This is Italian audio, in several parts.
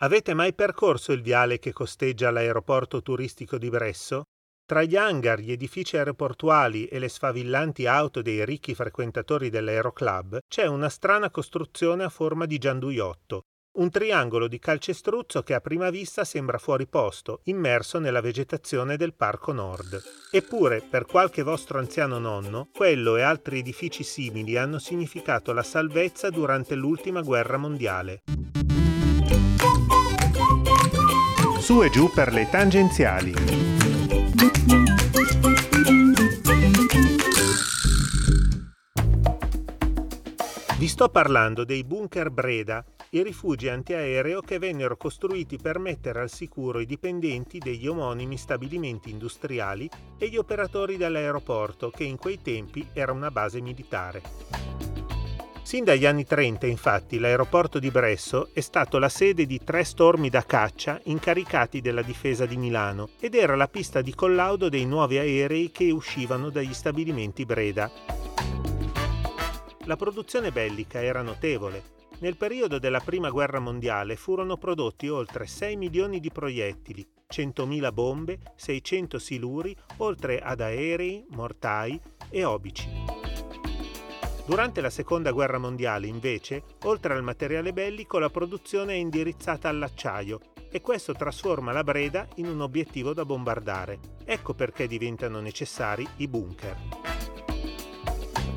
Avete mai percorso il viale che costeggia l'aeroporto turistico di Bresso? Tra gli hangar, gli edifici aeroportuali e le sfavillanti auto dei ricchi frequentatori dell'Aeroclub c'è una strana costruzione a forma di gianduiotto, un triangolo di calcestruzzo che a prima vista sembra fuori posto, immerso nella vegetazione del Parco Nord. Eppure, per qualche vostro anziano nonno, quello e altri edifici simili hanno significato la salvezza durante l'ultima guerra mondiale. Su e giù per le tangenziali. Vi sto parlando dei bunker Breda, i rifugi antiaereo che vennero costruiti per mettere al sicuro i dipendenti degli omonimi stabilimenti industriali e gli operatori dell'aeroporto, che in quei tempi era una base militare. Sin dagli anni 30, infatti, l'aeroporto di Bresso è stato la sede di tre stormi da caccia incaricati della difesa di Milano ed era la pista di collaudo dei nuovi aerei che uscivano dagli stabilimenti Breda. La produzione bellica era notevole. Nel periodo della Prima Guerra Mondiale furono prodotti oltre 6 milioni di proiettili, 100.000 bombe, 600 siluri, oltre ad aerei, mortai e obici. Durante la Seconda Guerra Mondiale, invece, oltre al materiale bellico, la produzione è indirizzata all'acciaio e questo trasforma la Breda in un obiettivo da bombardare. Ecco perché diventano necessari i bunker.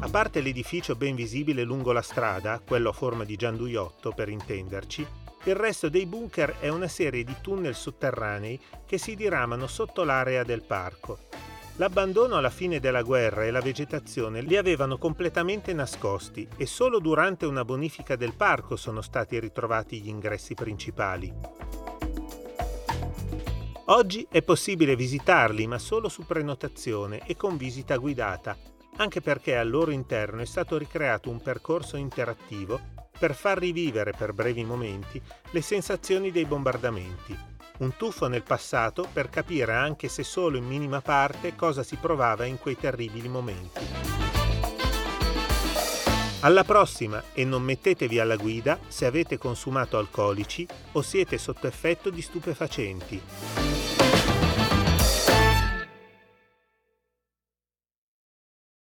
A parte l'edificio ben visibile lungo la strada, quello a forma di gianduiotto per intenderci, il resto dei bunker è una serie di tunnel sotterranei che si diramano sotto l'area del parco L'abbandono alla fine della guerra e la vegetazione li avevano completamente nascosti e solo durante una bonifica del parco sono stati ritrovati gli ingressi principali. Oggi è possibile visitarli, ma solo su prenotazione e con visita guidata, anche perché al loro interno è stato ricreato un percorso interattivo per far rivivere per brevi momenti le sensazioni dei bombardamenti un tuffo nel passato per capire anche se solo in minima parte cosa si provava in quei terribili momenti. Alla prossima e non mettetevi alla guida se avete consumato alcolici o siete sotto effetto di stupefacenti.